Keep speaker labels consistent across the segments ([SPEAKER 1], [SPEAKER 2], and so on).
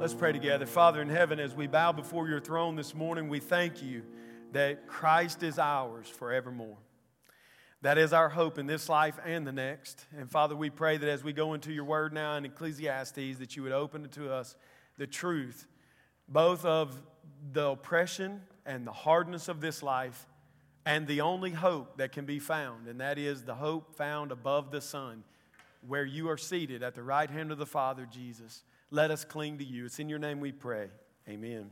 [SPEAKER 1] Let's pray together. Father in heaven, as we bow before your throne this morning, we thank you that Christ is ours forevermore. That is our hope in this life and the next. And Father, we pray that as we go into your word now in Ecclesiastes, that you would open to us the truth, both of the oppression and the hardness of this life, and the only hope that can be found, and that is the hope found above the sun, where you are seated at the right hand of the Father, Jesus let us cling to you. It's in your name we pray. Amen.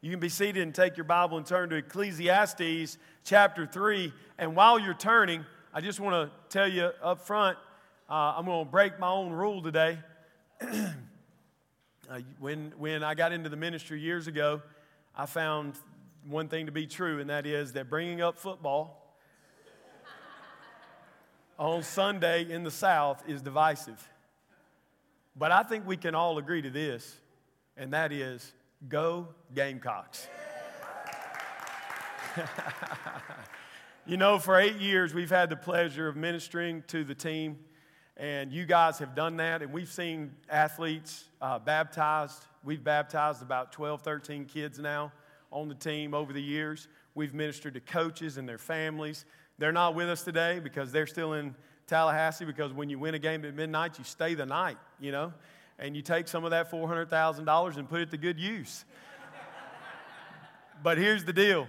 [SPEAKER 1] You can be seated and take your Bible and turn to Ecclesiastes chapter 3. And while you're turning, I just want to tell you up front uh, I'm going to break my own rule today. uh, when, when I got into the ministry years ago, I found one thing to be true, and that is that bringing up football on Sunday in the South is divisive. But I think we can all agree to this, and that is go Gamecocks. you know, for eight years, we've had the pleasure of ministering to the team, and you guys have done that, and we've seen athletes uh, baptized. We've baptized about 12, 13 kids now on the team over the years. We've ministered to coaches and their families. They're not with us today because they're still in Tallahassee because when you win a game at midnight, you stay the night, you know, and you take some of that $400,000 and put it to good use. but here's the deal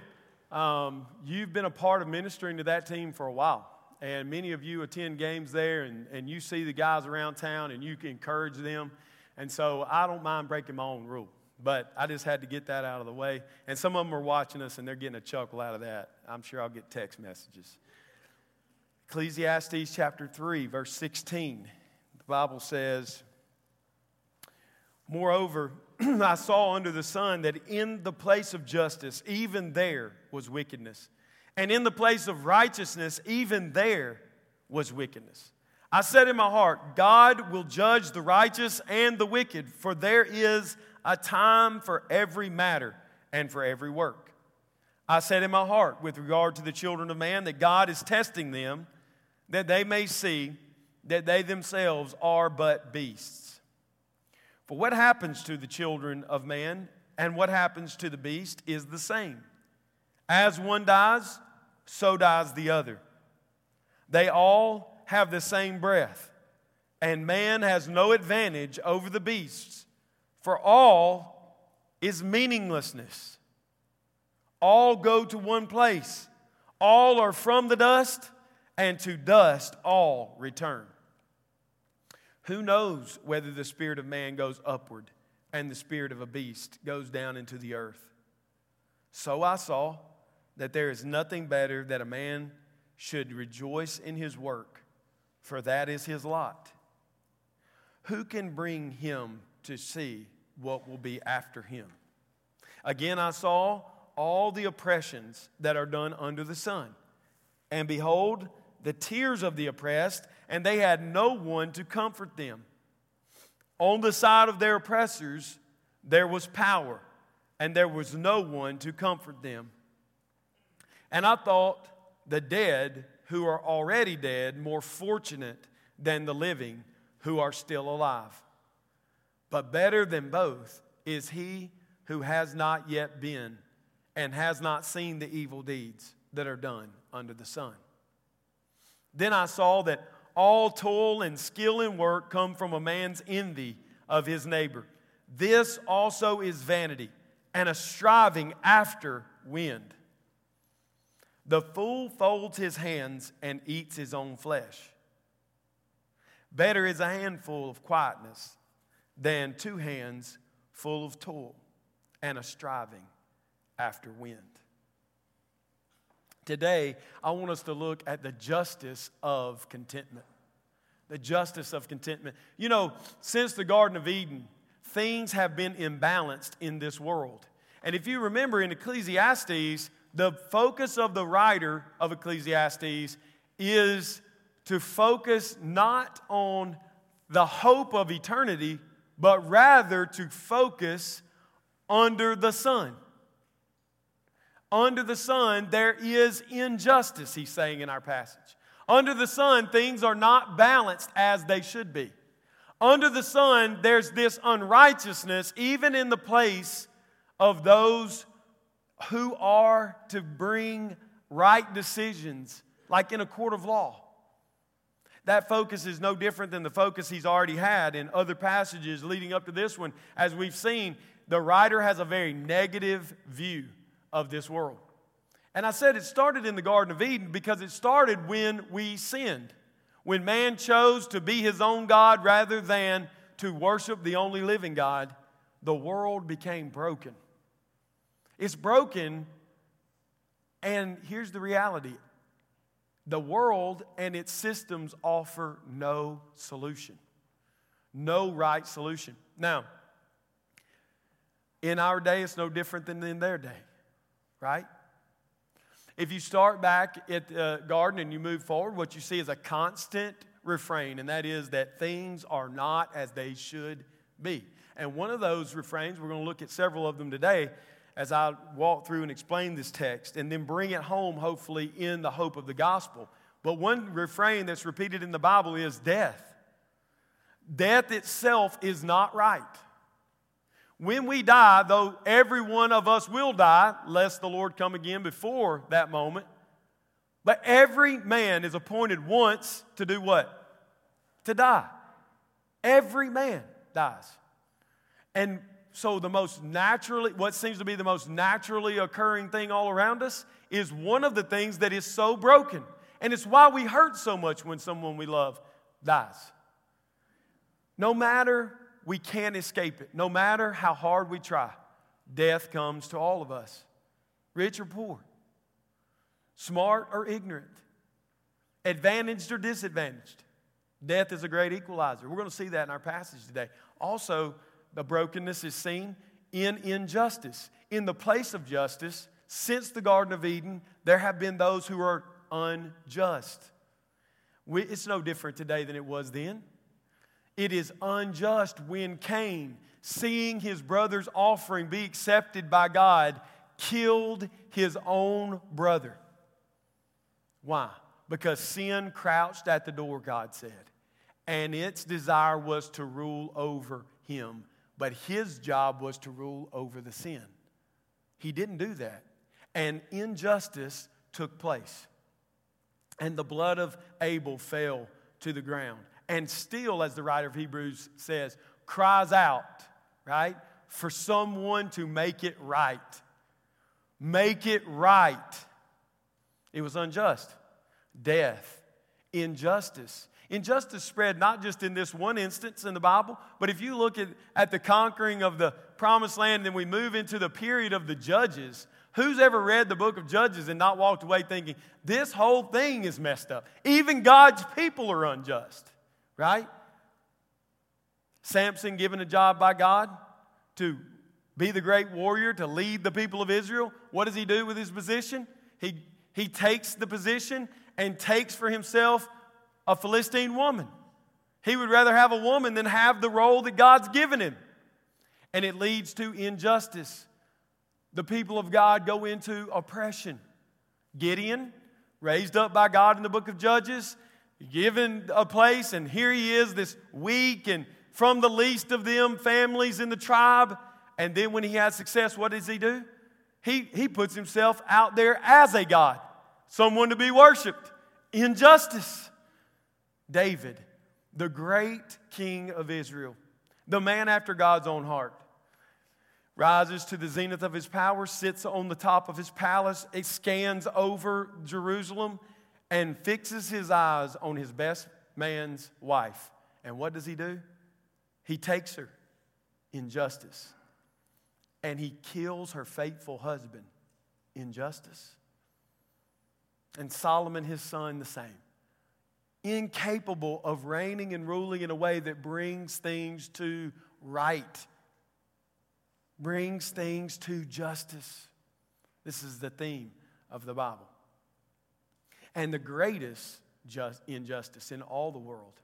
[SPEAKER 1] um, you've been a part of ministering to that team for a while. And many of you attend games there and, and you see the guys around town and you can encourage them. And so I don't mind breaking my own rule. But I just had to get that out of the way. And some of them are watching us and they're getting a chuckle out of that. I'm sure I'll get text messages. Ecclesiastes chapter 3, verse 16. The Bible says, Moreover, I saw under the sun that in the place of justice, even there was wickedness. And in the place of righteousness, even there was wickedness. I said in my heart, God will judge the righteous and the wicked, for there is a time for every matter and for every work. I said in my heart, with regard to the children of man, that God is testing them that they may see that they themselves are but beasts. For what happens to the children of man and what happens to the beast is the same. As one dies, so dies the other. They all have the same breath, and man has no advantage over the beasts, for all is meaninglessness. All go to one place, all are from the dust and to dust all return. Who knows whether the spirit of man goes upward and the spirit of a beast goes down into the earth? So I saw that there is nothing better that a man should rejoice in his work, for that is his lot. Who can bring him to see what will be after him? Again, I saw all the oppressions that are done under the sun. And behold, the tears of the oppressed, and they had no one to comfort them. On the side of their oppressors, there was power, and there was no one to comfort them. And I thought the dead who are already dead more fortunate than the living who are still alive. But better than both is he who has not yet been and has not seen the evil deeds that are done under the sun. Then I saw that all toil and skill in work come from a man's envy of his neighbor. This also is vanity and a striving after wind. The fool folds his hands and eats his own flesh. Better is a handful of quietness than two hands full of toil and a striving after wind. Today, I want us to look at the justice of contentment. The justice of contentment. You know, since the Garden of Eden, things have been imbalanced in this world. And if you remember in Ecclesiastes, the focus of the writer of Ecclesiastes is to focus not on the hope of eternity, but rather to focus under the sun under the sun, there is injustice, he's saying in our passage. Under the sun, things are not balanced as they should be. Under the sun, there's this unrighteousness, even in the place of those who are to bring right decisions, like in a court of law. That focus is no different than the focus he's already had in other passages leading up to this one. As we've seen, the writer has a very negative view of this world. And I said it started in the Garden of Eden because it started when we sinned, when man chose to be his own God rather than to worship the only living God. The world became broken. It's broken, and here's the reality the world and its systems offer no solution, no right solution. Now, in our day, it's no different than in their day, right? If you start back at the garden and you move forward, what you see is a constant refrain, and that is that things are not as they should be. And one of those refrains, we're going to look at several of them today as I walk through and explain this text, and then bring it home, hopefully, in the hope of the gospel. But one refrain that's repeated in the Bible is death. Death itself is not right. When we die, though every one of us will die, lest the Lord come again before that moment, but every man is appointed once to do what? To die. Every man dies. And so, the most naturally, what seems to be the most naturally occurring thing all around us is one of the things that is so broken. And it's why we hurt so much when someone we love dies. No matter we can't escape it. No matter how hard we try, death comes to all of us, rich or poor, smart or ignorant, advantaged or disadvantaged. Death is a great equalizer. We're going to see that in our passage today. Also, the brokenness is seen in injustice. In the place of justice, since the Garden of Eden, there have been those who are unjust. We, it's no different today than it was then. It is unjust when Cain, seeing his brother's offering be accepted by God, killed his own brother. Why? Because sin crouched at the door, God said, and its desire was to rule over him. But his job was to rule over the sin. He didn't do that. And injustice took place. And the blood of Abel fell to the ground and still, as the writer of Hebrews says, cries out, right, for someone to make it right. Make it right. It was unjust. Death, injustice. Injustice spread not just in this one instance in the Bible, but if you look at, at the conquering of the promised land, then we move into the period of the judges. Who's ever read the book of Judges and not walked away thinking, this whole thing is messed up? Even God's people are unjust right? Samson given a job by God to be the great warrior, to lead the people of Israel. What does he do with his position? He, he takes the position and takes for himself a Philistine woman. He would rather have a woman than have the role that God's given him. And it leads to injustice. The people of God go into oppression. Gideon, raised up by God in the book of Judges, given a place, and here he is, this weak and from the least of them families in the tribe. And then when he has success, what does he do? He, he puts himself out there as a God, someone to be worshiped. Injustice. David, the great king of Israel, the man after God's own heart, rises to the zenith of his power, sits on the top of his palace, scans over Jerusalem and fixes his eyes on his best man's wife. And what does he do? He takes her in justice and he kills her faithful husband in justice. And Solomon, his son, the same. Incapable of reigning and ruling in a way that brings things to right, brings things to justice. This is the theme of the Bible and the greatest just injustice in all the world,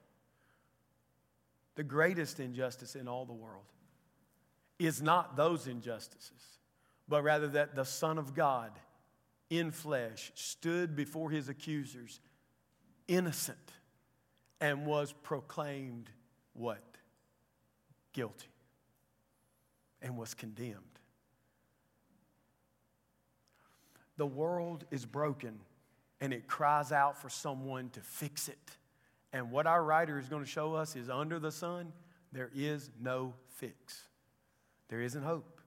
[SPEAKER 1] the greatest injustice in all the world, is not those injustices, but rather that the Son of God in flesh stood before his accusers innocent and was proclaimed what? guilty and was condemned. The world is broken and it cries out for someone to fix it. And what our writer is going to show us is under the sun, there is no fix. There isn't hope.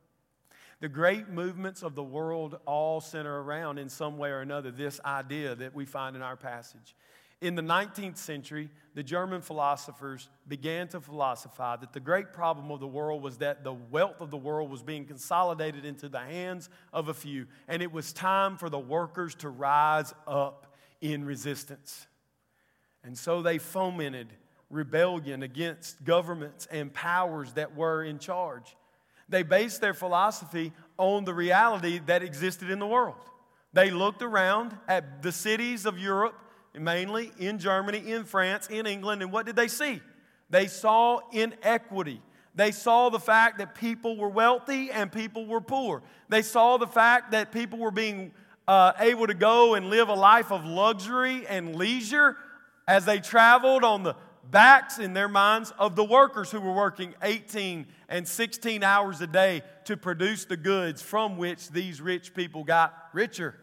[SPEAKER 1] The great movements of the world all center around, in some way or another, this idea that we find in our passage. In the 19th century, the German philosophers began to philosophize that the great problem of the world was that the wealth of the world was being consolidated into the hands of a few, and it was time for the workers to rise up in resistance. And so they fomented rebellion against governments and powers that were in charge. They based their philosophy on the reality that existed in the world. They looked around at the cities of Europe mainly in Germany, in France, in England, and what did they see? They saw inequity. They saw the fact that people were wealthy and people were poor. They saw the fact that people were being uh, able to go and live a life of luxury and leisure as they traveled on the backs in their minds of the workers who were working 18 and 16 hours a day to produce the goods from which these rich people got richer.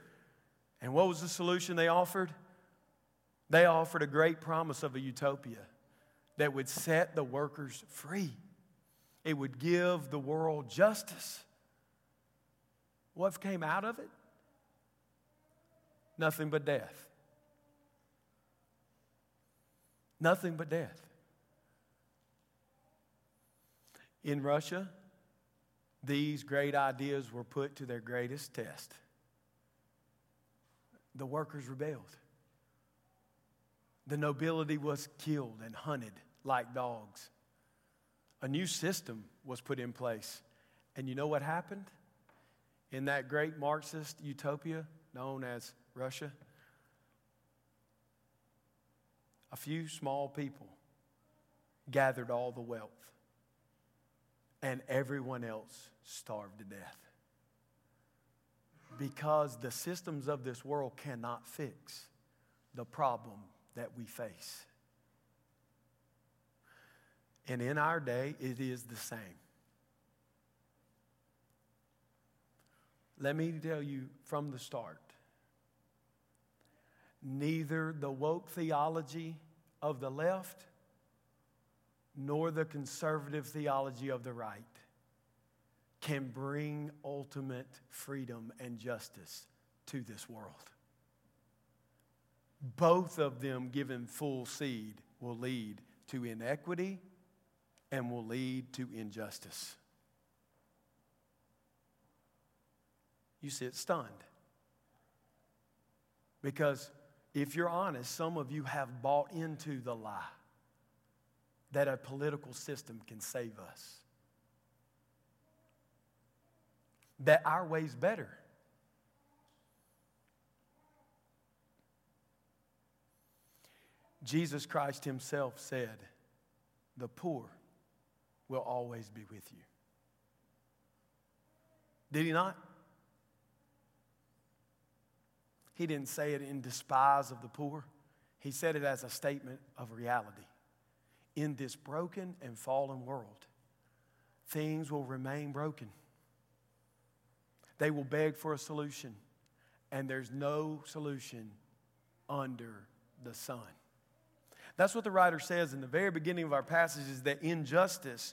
[SPEAKER 1] And what was the solution they offered? They offered a great promise of a utopia that would set the workers free. It would give the world justice. What came out of it? Nothing but death. Nothing but death. In Russia, these great ideas were put to their greatest test. The workers rebelled. The nobility was killed and hunted like dogs. A new system was put in place. And you know what happened? In that great Marxist utopia known as Russia, a few small people gathered all the wealth, and everyone else starved to death. Because the systems of this world cannot fix the problem that we face. And in our day, it is the same. Let me tell you from the start neither the woke theology of the left nor the conservative theology of the right can bring ultimate freedom and justice to this world both of them given full seed will lead to inequity and will lead to injustice. You sit stunned. Because if you're honest, some of you have bought into the lie that a political system can save us, that our way's better. Jesus Christ Himself said, The poor will always be with you. Did He not? He didn't say it in despise of the poor, He said it as a statement of reality. In this broken and fallen world, things will remain broken. They will beg for a solution, and there's no solution under the sun. That's what the writer says in the very beginning of our passage is that injustice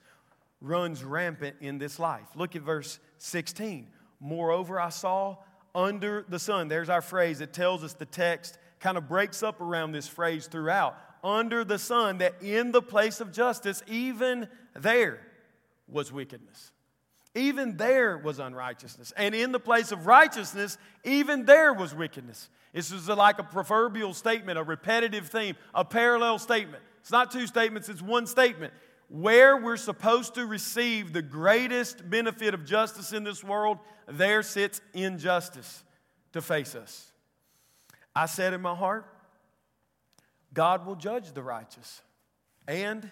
[SPEAKER 1] runs rampant in this life. Look at verse 16. Moreover, I saw under the sun. There's our phrase. It tells us the text kind of breaks up around this phrase throughout. Under the sun, that in the place of justice, even there was wickedness. Even there was unrighteousness. And in the place of righteousness, even there was wickedness. This is like a proverbial statement, a repetitive theme, a parallel statement. It's not two statements, it's one statement. Where we're supposed to receive the greatest benefit of justice in this world, there sits injustice to face us. I said in my heart, God will judge the righteous and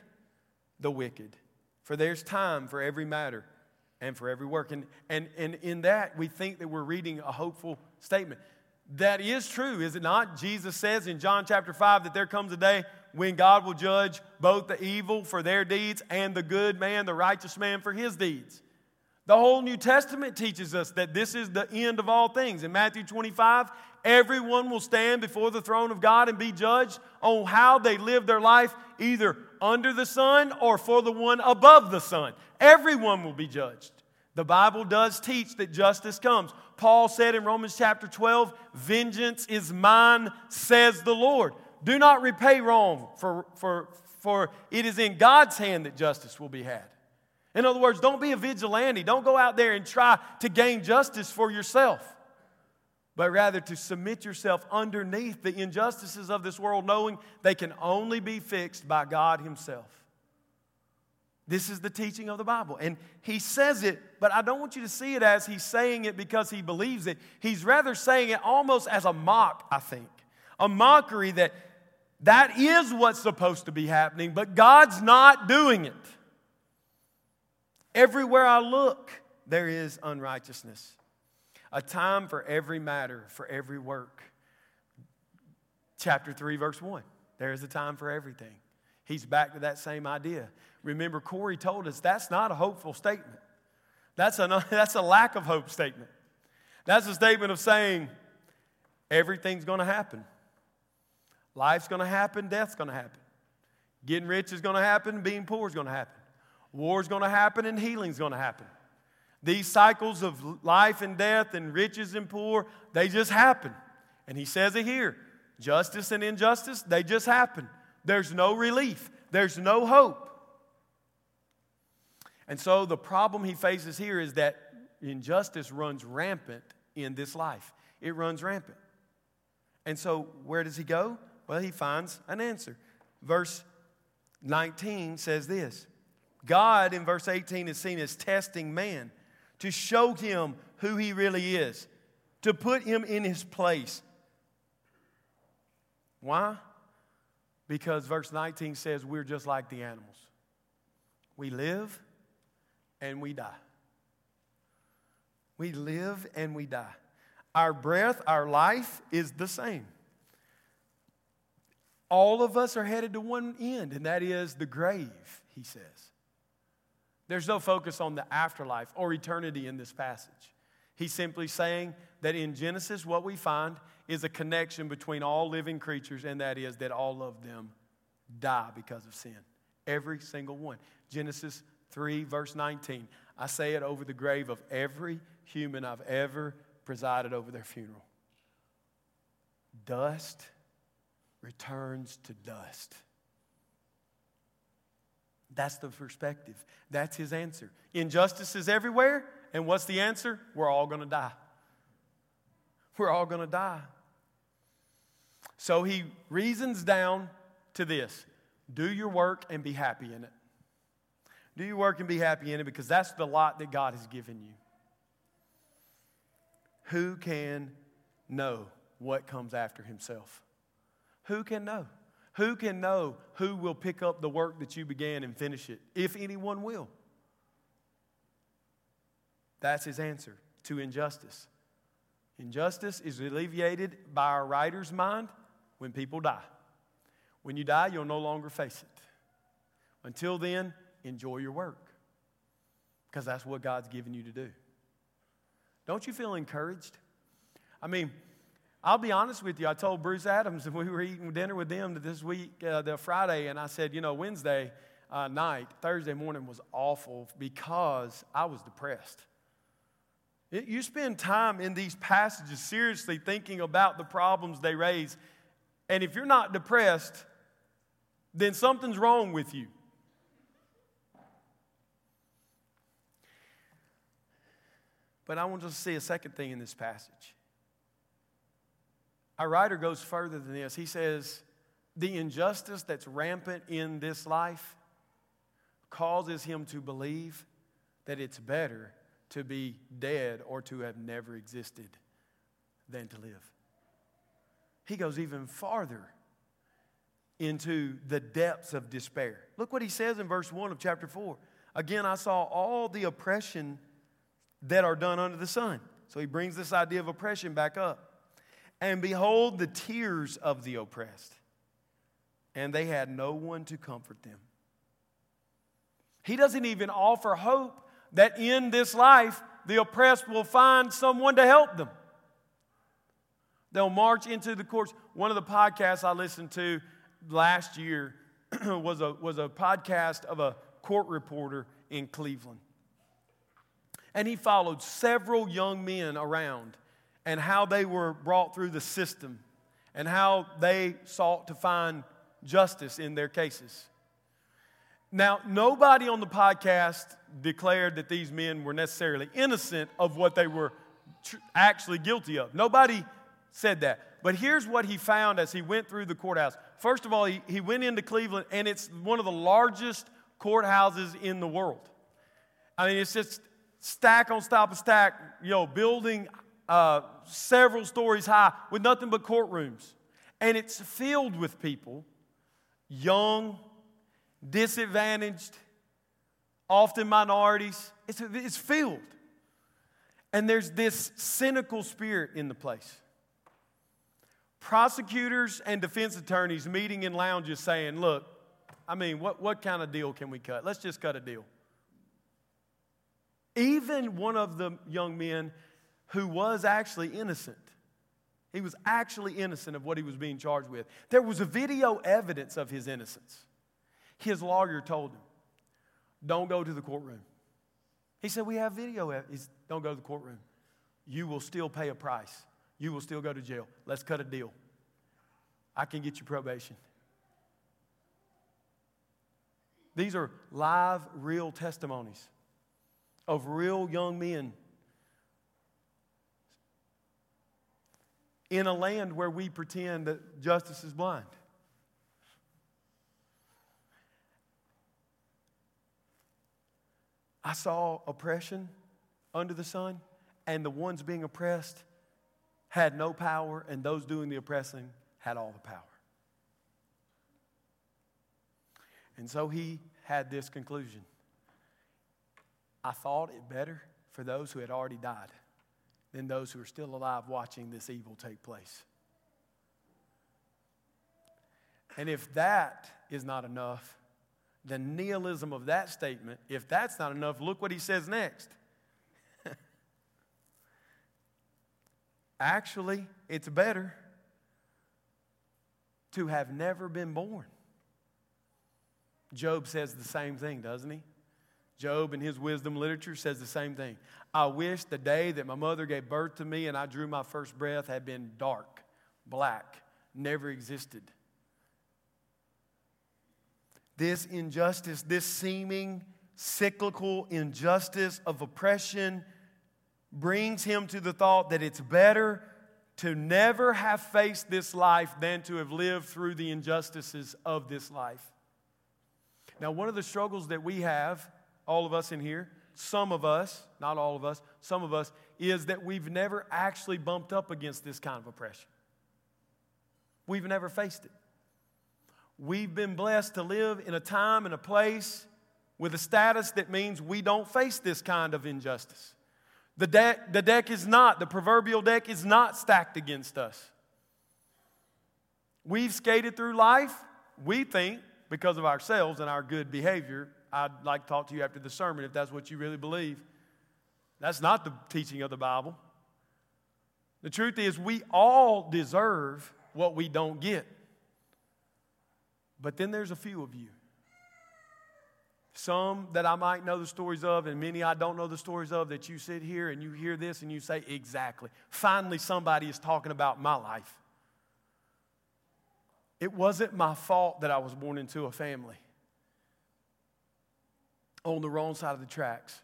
[SPEAKER 1] the wicked, for there's time for every matter and for every work. And, and, and in that, we think that we're reading a hopeful statement. That is true, is it not? Jesus says in John chapter 5 that there comes a day when God will judge both the evil for their deeds and the good man, the righteous man, for his deeds. The whole New Testament teaches us that this is the end of all things. In Matthew 25, everyone will stand before the throne of God and be judged on how they live their life, either under the sun or for the one above the sun. Everyone will be judged. The Bible does teach that justice comes. Paul said in Romans chapter 12, Vengeance is mine, says the Lord. Do not repay wrong, for, for, for it is in God's hand that justice will be had. In other words, don't be a vigilante. Don't go out there and try to gain justice for yourself, but rather to submit yourself underneath the injustices of this world, knowing they can only be fixed by God Himself. This is the teaching of the Bible. And he says it, but I don't want you to see it as he's saying it because he believes it. He's rather saying it almost as a mock, I think. A mockery that that is what's supposed to be happening, but God's not doing it. Everywhere I look, there is unrighteousness. A time for every matter, for every work. Chapter 3, verse 1. There is a time for everything. He's back to that same idea. Remember, Corey told us that's not a hopeful statement. That's a, that's a lack of hope statement. That's a statement of saying everything's going to happen. Life's going to happen, death's going to happen. Getting rich is going to happen, being poor is going to happen. War's going to happen and healing's going to happen. These cycles of life and death and riches and poor, they just happen. And he says it here justice and injustice, they just happen. There's no relief, there's no hope. And so the problem he faces here is that injustice runs rampant in this life. It runs rampant. And so where does he go? Well, he finds an answer. Verse 19 says this God, in verse 18, is seen as testing man to show him who he really is, to put him in his place. Why? Because verse 19 says we're just like the animals. We live and we die. We live and we die. Our breath, our life is the same. All of us are headed to one end, and that is the grave, he says. There's no focus on the afterlife or eternity in this passage. He's simply saying that in Genesis, what we find is a connection between all living creatures, and that is that all of them die because of sin. Every single one. Genesis 3, verse 19. I say it over the grave of every human I've ever presided over their funeral. Dust returns to dust. That's the perspective. That's his answer. Injustice is everywhere, and what's the answer? We're all going to die. We're all going to die. So he reasons down to this do your work and be happy in it. Do your work and be happy in it because that's the lot that God has given you. Who can know what comes after himself? Who can know? Who can know who will pick up the work that you began and finish it, if anyone will? That's his answer to injustice. Injustice is alleviated by our writer's mind when people die. When you die, you'll no longer face it. Until then, enjoy your work because that's what God's given you to do. Don't you feel encouraged? I mean, I'll be honest with you. I told Bruce Adams, and we were eating dinner with them this week, uh, the Friday, and I said, you know, Wednesday uh, night, Thursday morning was awful because I was depressed. It, you spend time in these passages seriously thinking about the problems they raise, and if you're not depressed, then something's wrong with you. But I want to see a second thing in this passage. Our writer goes further than this. He says, The injustice that's rampant in this life causes him to believe that it's better to be dead or to have never existed than to live. He goes even farther into the depths of despair. Look what he says in verse 1 of chapter 4. Again, I saw all the oppression that are done under the sun. So he brings this idea of oppression back up and behold the tears of the oppressed. and they had no one to comfort them. He doesn't even offer hope that in this life the oppressed will find someone to help them. They'll march into the courts. One of the podcasts I listened to last year was a, was a podcast of a court reporter in Cleveland. And he followed several young men around and how they were brought through the system and how they sought to find justice in their cases. Now, nobody on the podcast declared that these men were necessarily innocent of what they were tr- actually guilty of. Nobody said that. But here's what he found as he went through the courthouse. First of all, he, he went into Cleveland, and it's one of the largest courthouses in the world. I mean, it's just stack on top of stack, you know, building uh, several stories high with nothing but courtrooms. And it's filled with people, young, disadvantaged, often minorities. It's, it's filled. And there's this cynical spirit in the place. Prosecutors and defense attorneys meeting in lounges saying, Look, I mean, what, what kind of deal can we cut? Let's just cut a deal. Even one of the young men who was actually innocent, he was actually innocent of what he was being charged with. There was a video evidence of his innocence. His lawyer told him, Don't go to the courtroom. He said, We have video evidence. Don't go to the courtroom. You will still pay a price. You will still go to jail. Let's cut a deal. I can get you probation. These are live, real testimonies of real young men in a land where we pretend that justice is blind. I saw oppression under the sun, and the ones being oppressed had no power, and those doing the oppressing had all the power. And so he had this conclusion I thought it better for those who had already died than those who are still alive watching this evil take place. And if that is not enough, the nihilism of that statement, if that's not enough, look what he says next. Actually, it's better to have never been born. Job says the same thing, doesn't he? Job, in his wisdom literature, says the same thing. I wish the day that my mother gave birth to me and I drew my first breath had been dark, black, never existed. This injustice, this seeming cyclical injustice of oppression, brings him to the thought that it's better to never have faced this life than to have lived through the injustices of this life. Now, one of the struggles that we have, all of us in here, some of us, not all of us, some of us, is that we've never actually bumped up against this kind of oppression. We've never faced it. We've been blessed to live in a time and a place with a status that means we don't face this kind of injustice. The deck, the deck is not, the proverbial deck is not stacked against us. We've skated through life, we think, because of ourselves and our good behavior. I'd like to talk to you after the sermon if that's what you really believe. That's not the teaching of the Bible. The truth is, we all deserve what we don't get. But then there's a few of you. Some that I might know the stories of, and many I don't know the stories of, that you sit here and you hear this and you say, Exactly. Finally, somebody is talking about my life. It wasn't my fault that I was born into a family on the wrong side of the tracks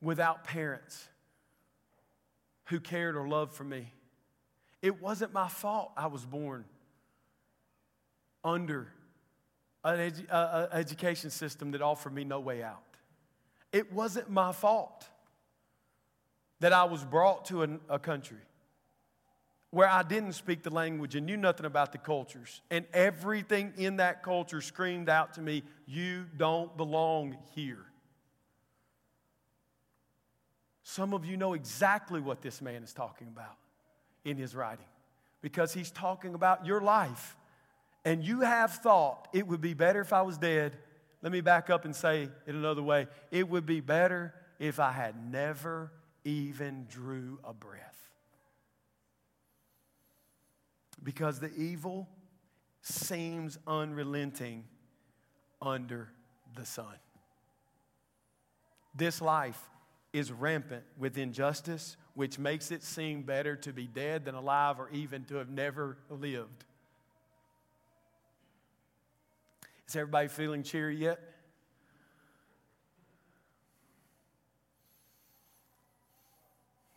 [SPEAKER 1] without parents who cared or loved for me. It wasn't my fault I was born under an edu- uh, education system that offered me no way out. It wasn't my fault that I was brought to a, a country where I didn't speak the language and knew nothing about the cultures. And everything in that culture screamed out to me, You don't belong here. Some of you know exactly what this man is talking about in his writing because he's talking about your life and you have thought it would be better if I was dead, let me back up and say it another way. It would be better if I had never even drew a breath. Because the evil seems unrelenting under the sun. This life is rampant with injustice, which makes it seem better to be dead than alive or even to have never lived. Is everybody feeling cheery yet?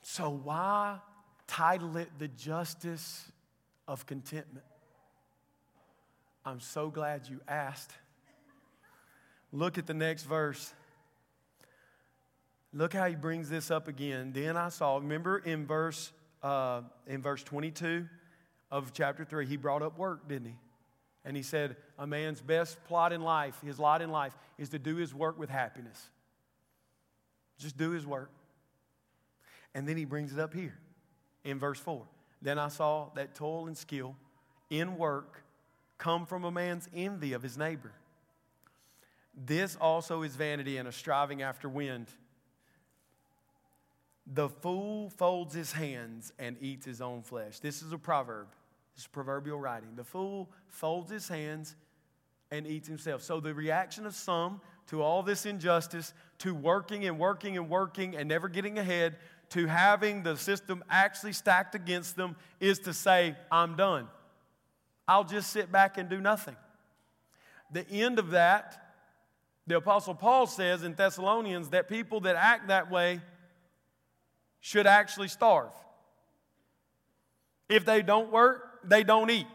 [SPEAKER 1] So, why title it The Justice of Contentment? I'm so glad you asked. Look at the next verse. Look how he brings this up again. Then I saw, remember in verse, uh, in verse 22 of chapter 3, he brought up work, didn't he? And he said, A man's best plot in life, his lot in life, is to do his work with happiness. Just do his work. And then he brings it up here in verse 4. Then I saw that toil and skill in work come from a man's envy of his neighbor. This also is vanity and a striving after wind. The fool folds his hands and eats his own flesh. This is a proverb. It's proverbial writing. The fool folds his hands and eats himself. So the reaction of some to all this injustice, to working and working and working and never getting ahead, to having the system actually stacked against them, is to say, I'm done. I'll just sit back and do nothing. The end of that, the Apostle Paul says in Thessalonians that people that act that way should actually starve. If they don't work, they don't eat.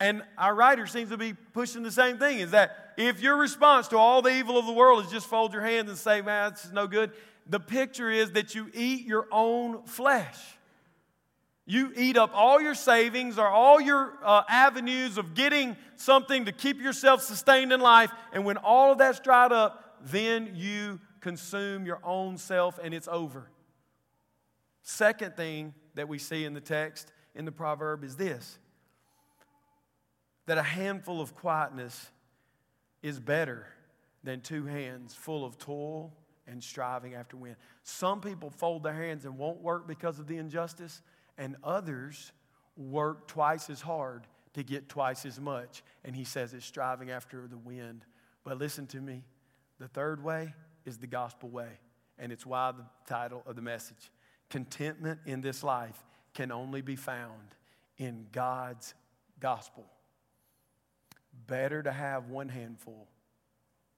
[SPEAKER 1] And our writer seems to be pushing the same thing is that if your response to all the evil of the world is just fold your hands and say, man, this is no good, the picture is that you eat your own flesh. You eat up all your savings or all your uh, avenues of getting something to keep yourself sustained in life. And when all of that's dried up, then you consume your own self and it's over. Second thing that we see in the text in the proverb is this that a handful of quietness is better than two hands full of toil and striving after wind. Some people fold their hands and won't work because of the injustice, and others work twice as hard to get twice as much. And he says it's striving after the wind. But listen to me the third way is the gospel way, and it's why the title of the message Contentment in this life can only be found in God's gospel. Better to have one handful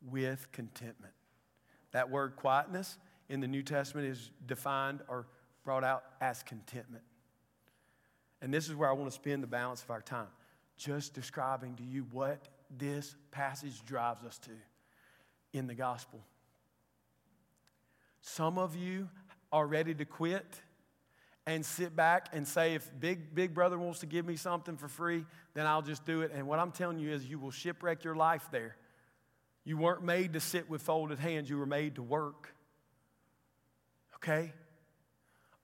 [SPEAKER 1] with contentment. That word quietness in the New Testament is defined or brought out as contentment. And this is where I want to spend the balance of our time, just describing to you what this passage drives us to in the gospel. Some of you are ready to quit and sit back and say, if big, big brother wants to give me something for free, then I'll just do it. And what I'm telling you is, you will shipwreck your life there. You weren't made to sit with folded hands, you were made to work. Okay?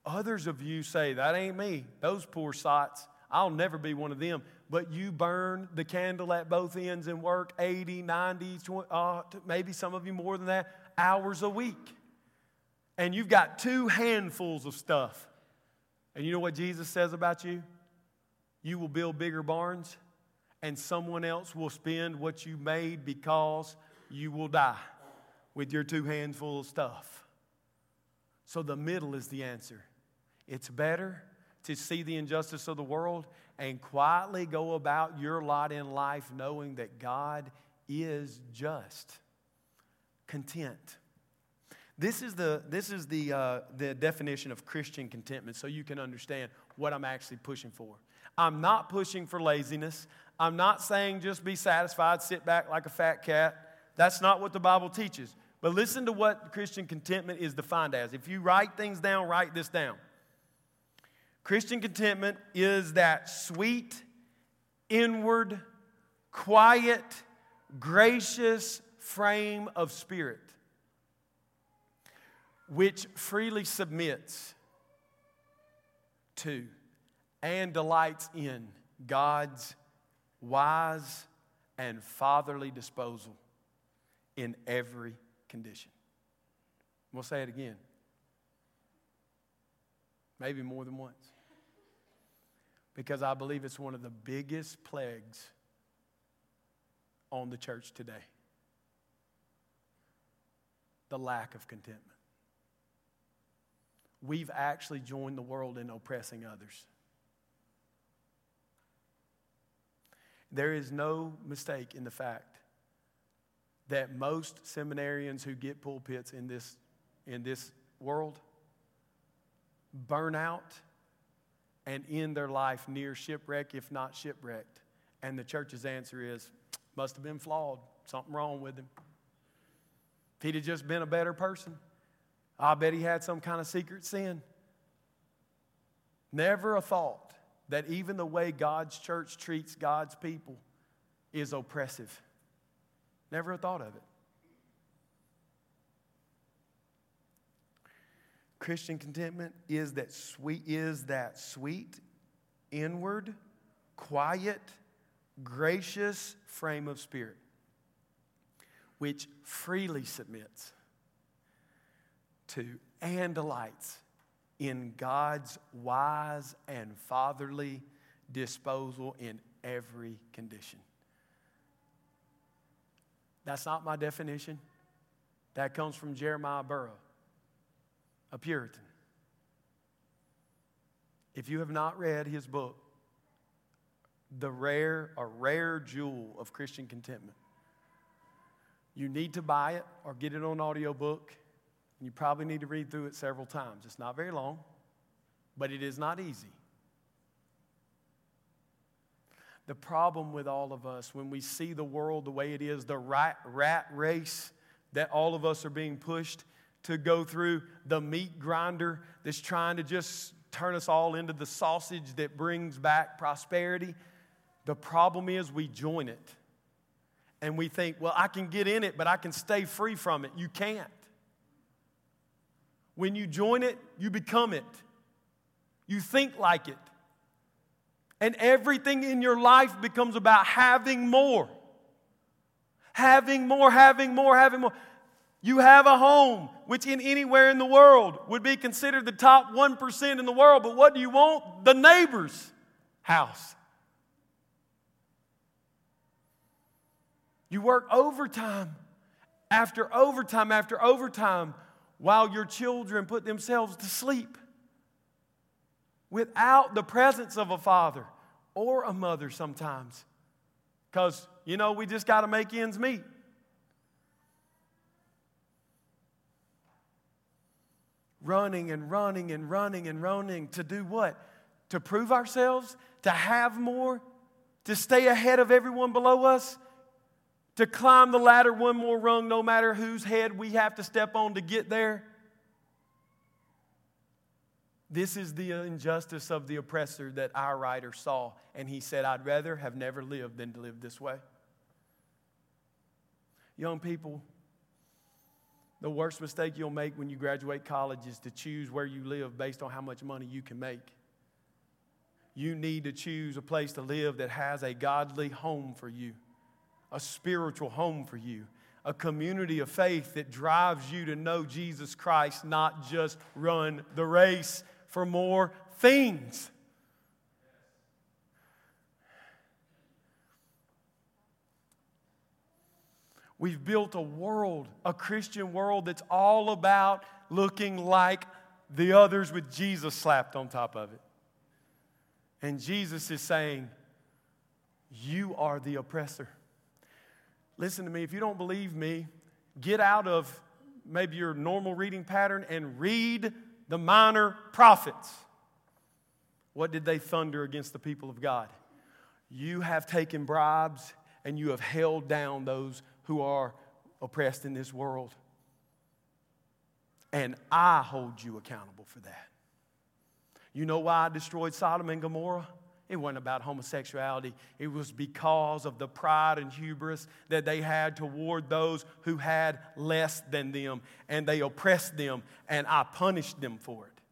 [SPEAKER 1] Others of you say, that ain't me. Those poor sots, I'll never be one of them. But you burn the candle at both ends and work 80, 90, 20, uh, maybe some of you more than that, hours a week. And you've got two handfuls of stuff and you know what Jesus says about you? You will build bigger barns, and someone else will spend what you made because you will die with your two hands full of stuff. So the middle is the answer. It's better to see the injustice of the world and quietly go about your lot in life knowing that God is just, content. This is the, this is the, uh, the definition of Christian contentment so you can understand what I'm actually pushing for. I'm not pushing for laziness. I'm not saying just be satisfied, sit back like a fat cat. That's not what the Bible teaches. But listen to what Christian contentment is defined as. If you write things down, write this down. Christian contentment is that sweet, inward, quiet, gracious frame of spirit which freely submits to and delights in God's wise and fatherly disposal in every condition. We'll say it again. Maybe more than once. Because I believe it's one of the biggest plagues on the church today the lack of contentment. We've actually joined the world in oppressing others. There is no mistake in the fact that most seminarians who get pulpits in this, in this world burn out and end their life near shipwreck, if not shipwrecked. And the church's answer is, must have been flawed, something wrong with him. If he'd have just been a better person, I bet he had some kind of secret sin. Never a thought that even the way God's church treats God's people is oppressive. Never thought of it. Christian contentment is that sweet is that sweet, inward, quiet, gracious frame of spirit which freely submits to and delights in God's wise and fatherly disposal in every condition. That's not my definition. That comes from Jeremiah Burroughs, a Puritan. If you have not read his book, the rare, a rare jewel of Christian contentment, you need to buy it or get it on audiobook. And you probably need to read through it several times. It's not very long, but it is not easy. The problem with all of us when we see the world the way it is, the rat, rat race that all of us are being pushed to go through, the meat grinder that's trying to just turn us all into the sausage that brings back prosperity. The problem is we join it and we think, well, I can get in it, but I can stay free from it. You can't. When you join it, you become it. You think like it. And everything in your life becomes about having more. Having more, having more, having more. You have a home, which in anywhere in the world would be considered the top 1% in the world, but what do you want? The neighbor's house. You work overtime after overtime after overtime while your children put themselves to sleep without the presence of a father or a mother sometimes. Because, you know, we just got to make ends meet. Running and running and running and running to do what? To prove ourselves, to have more, to stay ahead of everyone below us, to climb the ladder one more rung, no matter whose head we have to step on to get there. This is the injustice of the oppressor that our writer saw, and he said, I'd rather have never lived than to live this way. Young people, the worst mistake you'll make when you graduate college is to choose where you live based on how much money you can make. You need to choose a place to live that has a godly home for you a spiritual home for you, a community of faith that drives you to know Jesus Christ, not just run the race for more things. We've built a world, a Christian world that's all about looking like the others with Jesus slapped on top of it. And Jesus is saying, You are the oppressor. Listen to me, if you don't believe me, get out of maybe your normal reading pattern and read the minor prophets. What did they thunder against the people of God? You have taken bribes and you have held down those who are oppressed in this world. And I hold you accountable for that. You know why I destroyed Sodom and Gomorrah? It wasn't about homosexuality. It was because of the pride and hubris that they had toward those who had less than them. And they oppressed them, and I punished them for it.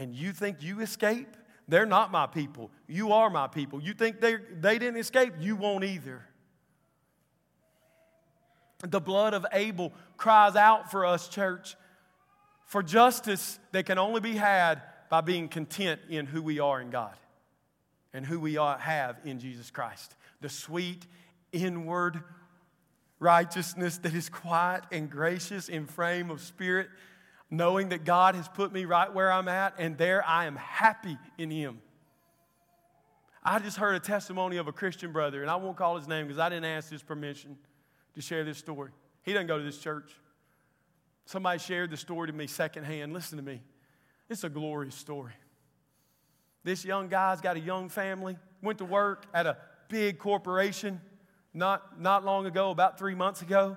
[SPEAKER 1] And you think you escape They're not my people. You are my people. You think they, didn't escape? You won't either. The blood of Abel cries out for us, church, for justice that can only be had by being content in who we are in God and who we are, have in Jesus Christ. The sweet inward righteousness that is quiet and gracious in frame of spirit, knowing that God has put me right where I'm at, and there I am happy in Him. I just heard a testimony of a Christian brother, and I won't call his name because I didn't ask his permission to share this story. He doesn't go to this church. Somebody shared the story to me secondhand. Listen to me. It's a glorious story. This young guy's got a young family, went to work at a big corporation not, not long ago, about three months ago,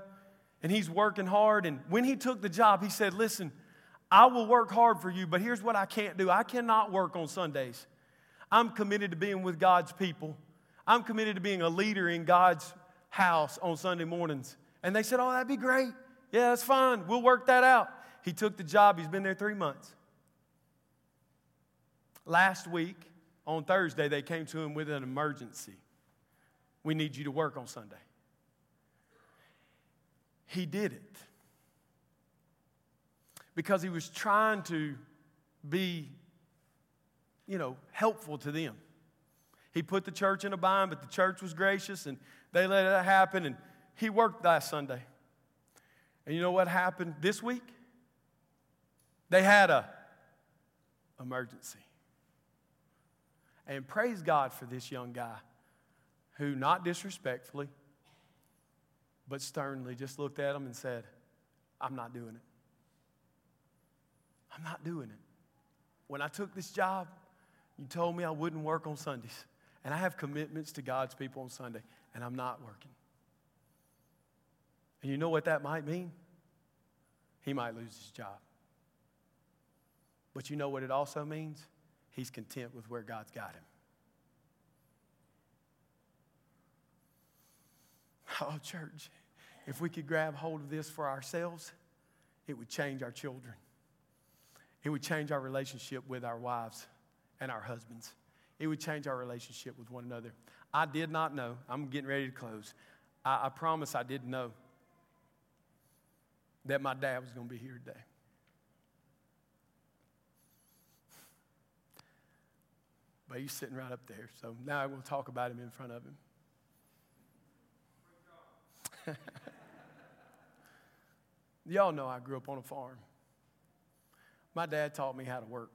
[SPEAKER 1] and he's working hard. And when he took the job, he said, Listen, I will work hard for you, but here's what I can't do I cannot work on Sundays. I'm committed to being with God's people. I'm committed to being a leader in God's house on Sunday mornings. And they said, Oh, that'd be great. Yeah, that's fine. We'll work that out. He took the job. He's been there three months. Last week, on Thursday, they came to him with an emergency. We need you to work on Sunday. He did it because he was trying to be, you know, helpful to them. He put the church in a bind, but the church was gracious and they let it happen. And he worked last Sunday. And you know what happened this week? They had a emergency. And praise God for this young guy who, not disrespectfully, but sternly, just looked at him and said, I'm not doing it. I'm not doing it. When I took this job, you told me I wouldn't work on Sundays. And I have commitments to God's people on Sunday, and I'm not working. And you know what that might mean? He might lose his job. But you know what it also means? He's content with where God's got him. Oh, church, if we could grab hold of this for ourselves, it would change our children. It would change our relationship with our wives and our husbands. It would change our relationship with one another. I did not know. I'm getting ready to close. I, I promise I didn't know that my dad was going to be here today. But he's sitting right up there. So now I will talk about him in front of him. Y'all know I grew up on a farm. My dad taught me how to work,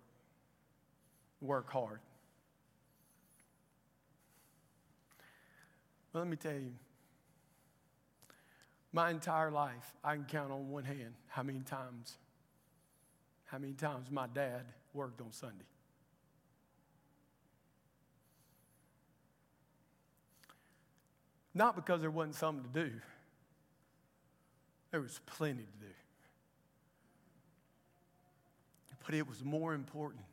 [SPEAKER 1] work hard. Well, let me tell you, my entire life, I can count on one hand how many times, how many times my dad worked on Sunday. Not because there wasn't something to do. There was plenty to do. But it was more important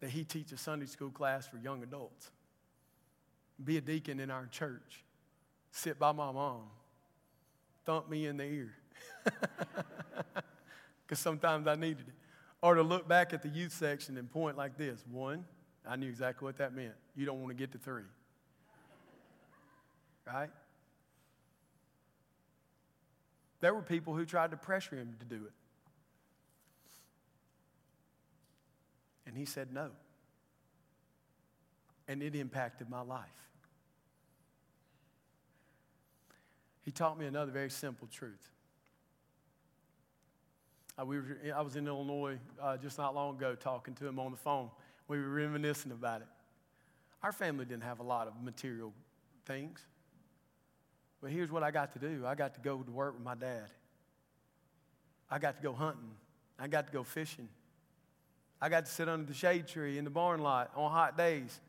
[SPEAKER 1] that he teach a Sunday school class for young adults, be a deacon in our church, sit by my mom, thump me in the ear, because sometimes I needed it, or to look back at the youth section and point like this one, I knew exactly what that meant. You don't want to get to three. Right? There were people who tried to pressure him to do it. And he said no. And it impacted my life. He taught me another very simple truth. Uh, we were, I was in Illinois uh, just not long ago talking to him on the phone. We were reminiscing about it. Our family didn't have a lot of material things. But here's what I got to do I got to go to work with my dad. I got to go hunting. I got to go fishing. I got to sit under the shade tree in the barn lot on hot days.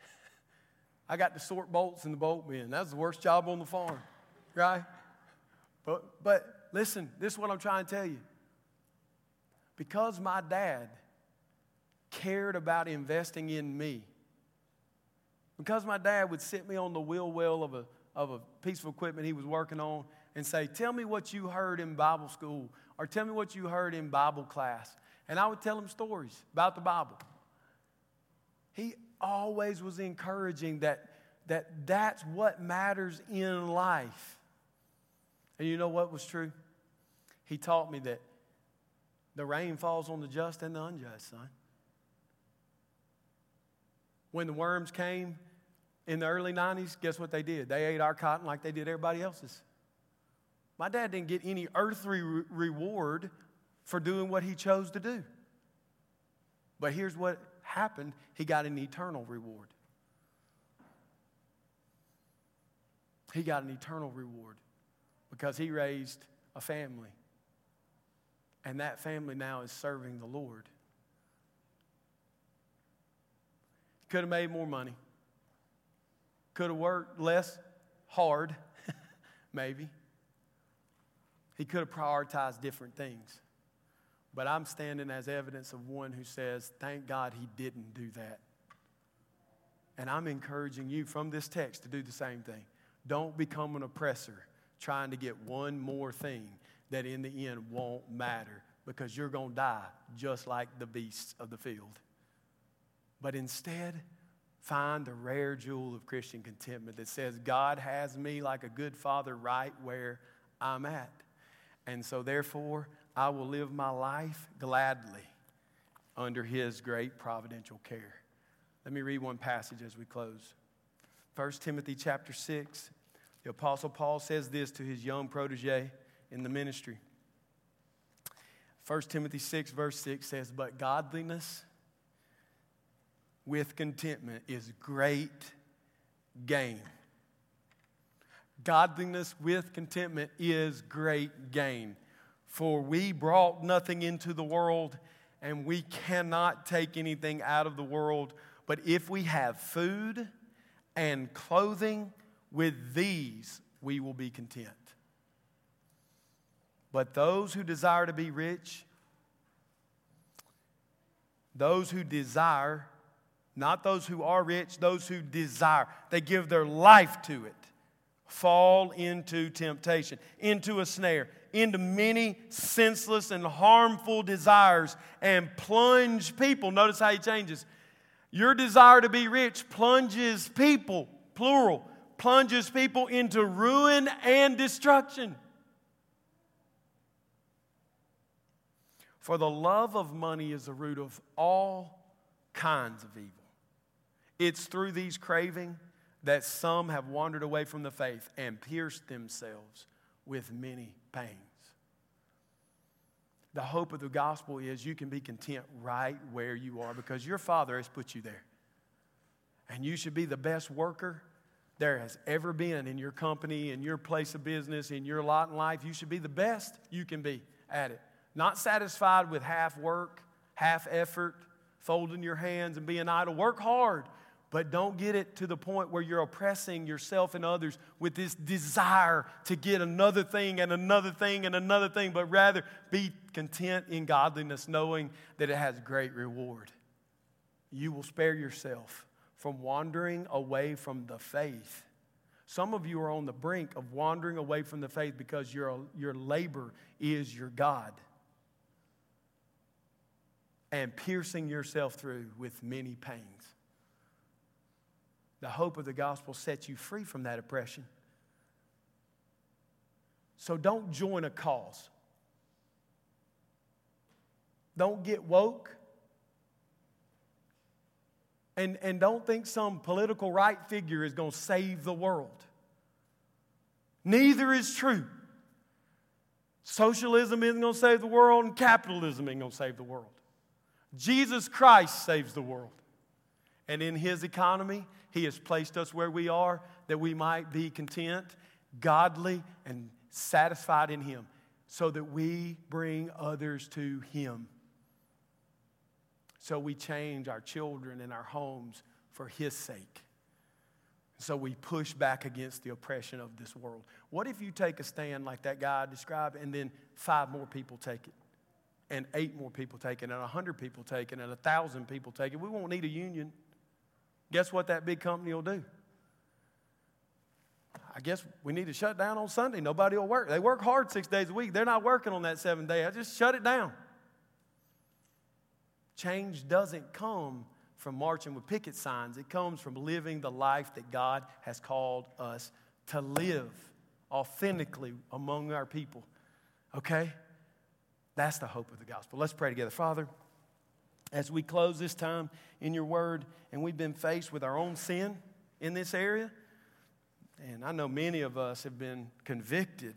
[SPEAKER 1] I got to sort bolts in the bolt bin. That's the worst job on the farm, right? But, but listen, this is what I'm trying to tell you. Because my dad cared about investing in me, because my dad would sit me on the wheel well of a of a piece of equipment he was working on and say, Tell me what you heard in Bible school, or tell me what you heard in Bible class. And I would tell him stories about the Bible. he always was encouraging that, that that's what matters in life. And you know what was true? He taught me that the rain falls on the just and the unjust, son. When the worms came in the early 90s, guess what they did? They ate our cotton like they did everybody else's. My dad didn't get any earthly re- reward for doing what he chose to do. But here's what happened he got an eternal reward. He got an eternal reward because he raised a family. And that family now is serving the Lord. Could have made more money. Could have worked less hard, maybe. He could have prioritized different things. But I'm standing as evidence of one who says, Thank God he didn't do that. And I'm encouraging you from this text to do the same thing. Don't become an oppressor trying to get one more thing that in the end won't matter because you're going to die just like the beasts of the field. But instead, find the rare jewel of Christian contentment that says, God has me like a good father right where I'm at. And so, therefore, I will live my life gladly under His great providential care. Let me read one passage as we close. 1 Timothy chapter 6, the Apostle Paul says this to his young protege in the ministry. 1 Timothy 6, verse 6 says, But godliness with contentment is great gain. Godliness with contentment is great gain. For we brought nothing into the world, and we cannot take anything out of the world. But if we have food and clothing, with these we will be content. But those who desire to be rich, those who desire, not those who are rich, those who desire, they give their life to it, fall into temptation, into a snare, into many senseless and harmful desires, and plunge people. Notice how he changes. Your desire to be rich plunges people, plural, plunges people into ruin and destruction. For the love of money is the root of all kinds of evil. It's through these craving that some have wandered away from the faith and pierced themselves with many pains. The hope of the gospel is you can be content right where you are because your Father has put you there. And you should be the best worker there has ever been in your company, in your place of business, in your lot in life. You should be the best you can be at it. Not satisfied with half work, half effort, folding your hands and being idle. Work hard, but don't get it to the point where you're oppressing yourself and others with this desire to get another thing and another thing and another thing, but rather be content in godliness, knowing that it has great reward. You will spare yourself from wandering away from the faith. Some of you are on the brink of wandering away from the faith because your, your labor is your God. And piercing yourself through with many pains. The hope of the gospel sets you free from that oppression. So don't join a cause. Don't get woke. And, and don't think some political right figure is going to save the world. Neither is true. Socialism isn't going to save the world, and capitalism isn't going to save the world. Jesus Christ saves the world. And in his economy, he has placed us where we are that we might be content, godly, and satisfied in him so that we bring others to him. So we change our children and our homes for His sake. So we push back against the oppression of this world. What if you take a stand like that guy I described and then five more people take it? And eight more people take it, and a hundred people take it, and a thousand people take it. We won't need a union. Guess what that big company will do? I guess we need to shut down on Sunday. Nobody will work. They work hard six days a week. They're not working on that seventh day. I just shut it down. Change doesn't come from marching with picket signs. It comes from living the life that God has called us to live authentically among our people. Okay? That's the hope of the gospel. Let's pray together. Father, as we close this time in your word, and we've been faced with our own sin in this area, and I know many of us have been convicted,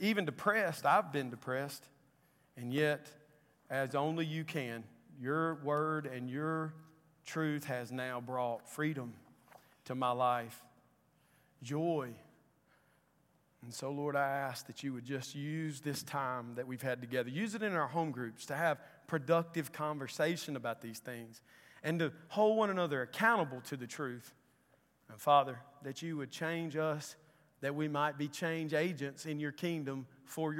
[SPEAKER 1] even depressed. I've been depressed, and yet, as only you can, your word and your truth has now brought freedom to my life, joy. And so, Lord, I ask that you would just use this time that we've had together, use it in our home groups to have productive conversation about these things and to hold one another accountable to the truth. And Father, that you would change us, that we might be change agents in your kingdom for your